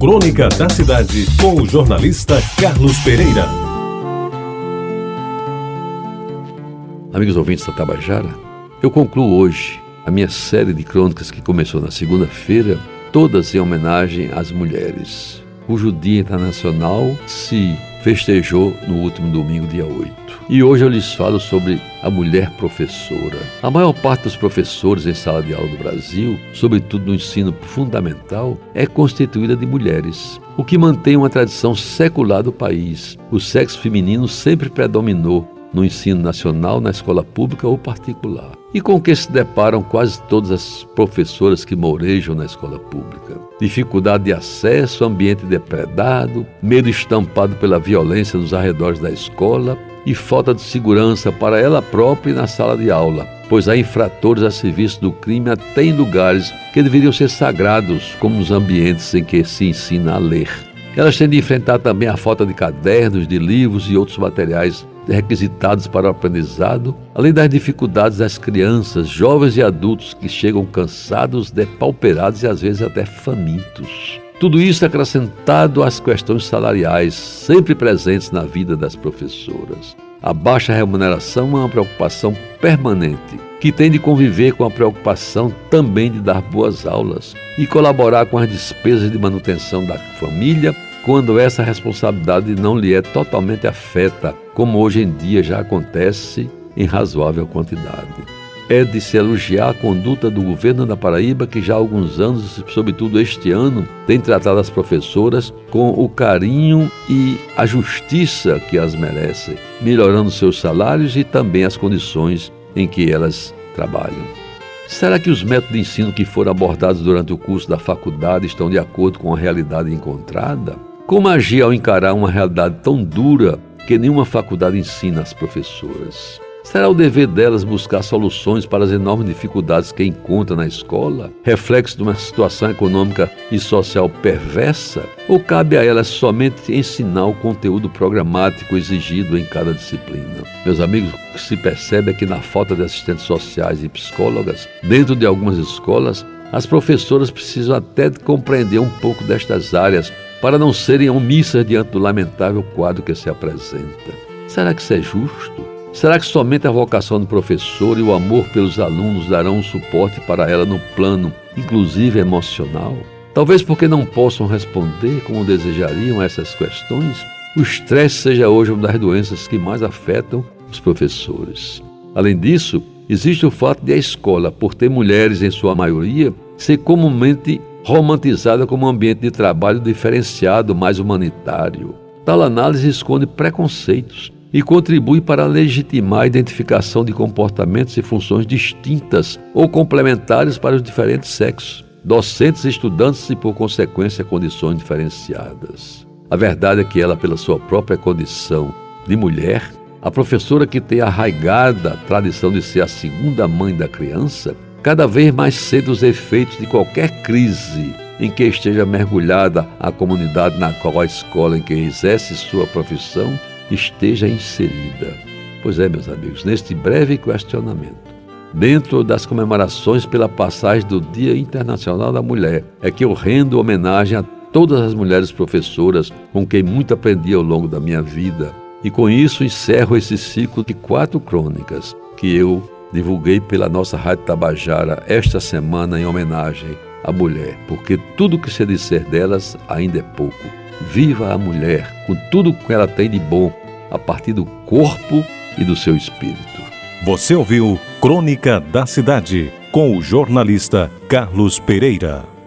Crônica da Cidade, com o jornalista Carlos Pereira. Amigos ouvintes da Tabajara, eu concluo hoje a minha série de crônicas que começou na segunda-feira, todas em homenagem às mulheres, cujo Dia Internacional se festejou no último domingo, dia 8. E hoje eu lhes falo sobre a mulher professora. A maior parte dos professores em sala de aula do Brasil, sobretudo no ensino fundamental, é constituída de mulheres, o que mantém uma tradição secular do país. O sexo feminino sempre predominou no ensino nacional, na escola pública ou particular. E com que se deparam quase todas as professoras que morejam na escola pública? Dificuldade de acesso, ambiente depredado, medo estampado pela violência nos arredores da escola e falta de segurança para ela própria e na sala de aula, pois há infratores a serviço do crime até em lugares que deveriam ser sagrados, como nos ambientes em que se ensina a ler. Elas têm de enfrentar também a falta de cadernos, de livros e outros materiais requisitados para o aprendizado, além das dificuldades das crianças, jovens e adultos que chegam cansados, depauperados e às vezes até famintos. Tudo isso acrescentado às questões salariais, sempre presentes na vida das professoras. A baixa remuneração é uma preocupação permanente, que tem de conviver com a preocupação também de dar boas aulas e colaborar com as despesas de manutenção da família quando essa responsabilidade não lhe é totalmente afeta, como hoje em dia já acontece em razoável quantidade. É de se elogiar a conduta do governo da Paraíba, que já há alguns anos, sobretudo este ano, tem tratado as professoras com o carinho e a justiça que as merecem, melhorando seus salários e também as condições em que elas trabalham. Será que os métodos de ensino que foram abordados durante o curso da faculdade estão de acordo com a realidade encontrada? Como agir ao encarar uma realidade tão dura que nenhuma faculdade ensina às professoras? Será o dever delas buscar soluções para as enormes dificuldades que encontram na escola, reflexo de uma situação econômica e social perversa? Ou cabe a elas somente ensinar o conteúdo programático exigido em cada disciplina? Meus amigos, o que se percebe é que, na falta de assistentes sociais e psicólogas, dentro de algumas escolas, as professoras precisam até compreender um pouco destas áreas para não serem omissas diante do lamentável quadro que se apresenta. Será que isso é justo? Será que somente a vocação do professor e o amor pelos alunos darão um suporte para ela no plano, inclusive emocional? Talvez porque não possam responder como desejariam essas questões, o estresse seja hoje uma das doenças que mais afetam os professores. Além disso, existe o fato de a escola, por ter mulheres em sua maioria, ser comumente romantizada como um ambiente de trabalho diferenciado, mais humanitário. Tal análise esconde preconceitos e contribui para legitimar a identificação de comportamentos e funções distintas ou complementares para os diferentes sexos, docentes, estudantes e, por consequência, condições diferenciadas. A verdade é que ela, pela sua própria condição de mulher, a professora que tem arraigada a tradição de ser a segunda mãe da criança, cada vez mais cedo os efeitos de qualquer crise em que esteja mergulhada a comunidade na qual a escola em que exerce sua profissão esteja inserida. Pois é, meus amigos, neste breve questionamento, dentro das comemorações pela passagem do Dia Internacional da Mulher, é que eu rendo homenagem a todas as mulheres professoras com quem muito aprendi ao longo da minha vida. E com isso encerro esse ciclo de quatro crônicas que eu divulguei pela nossa Rádio Tabajara esta semana em homenagem à mulher, porque tudo que se disser delas ainda é pouco. Viva a mulher com tudo que ela tem de bom a partir do corpo e do seu espírito. Você ouviu Crônica da Cidade com o jornalista Carlos Pereira.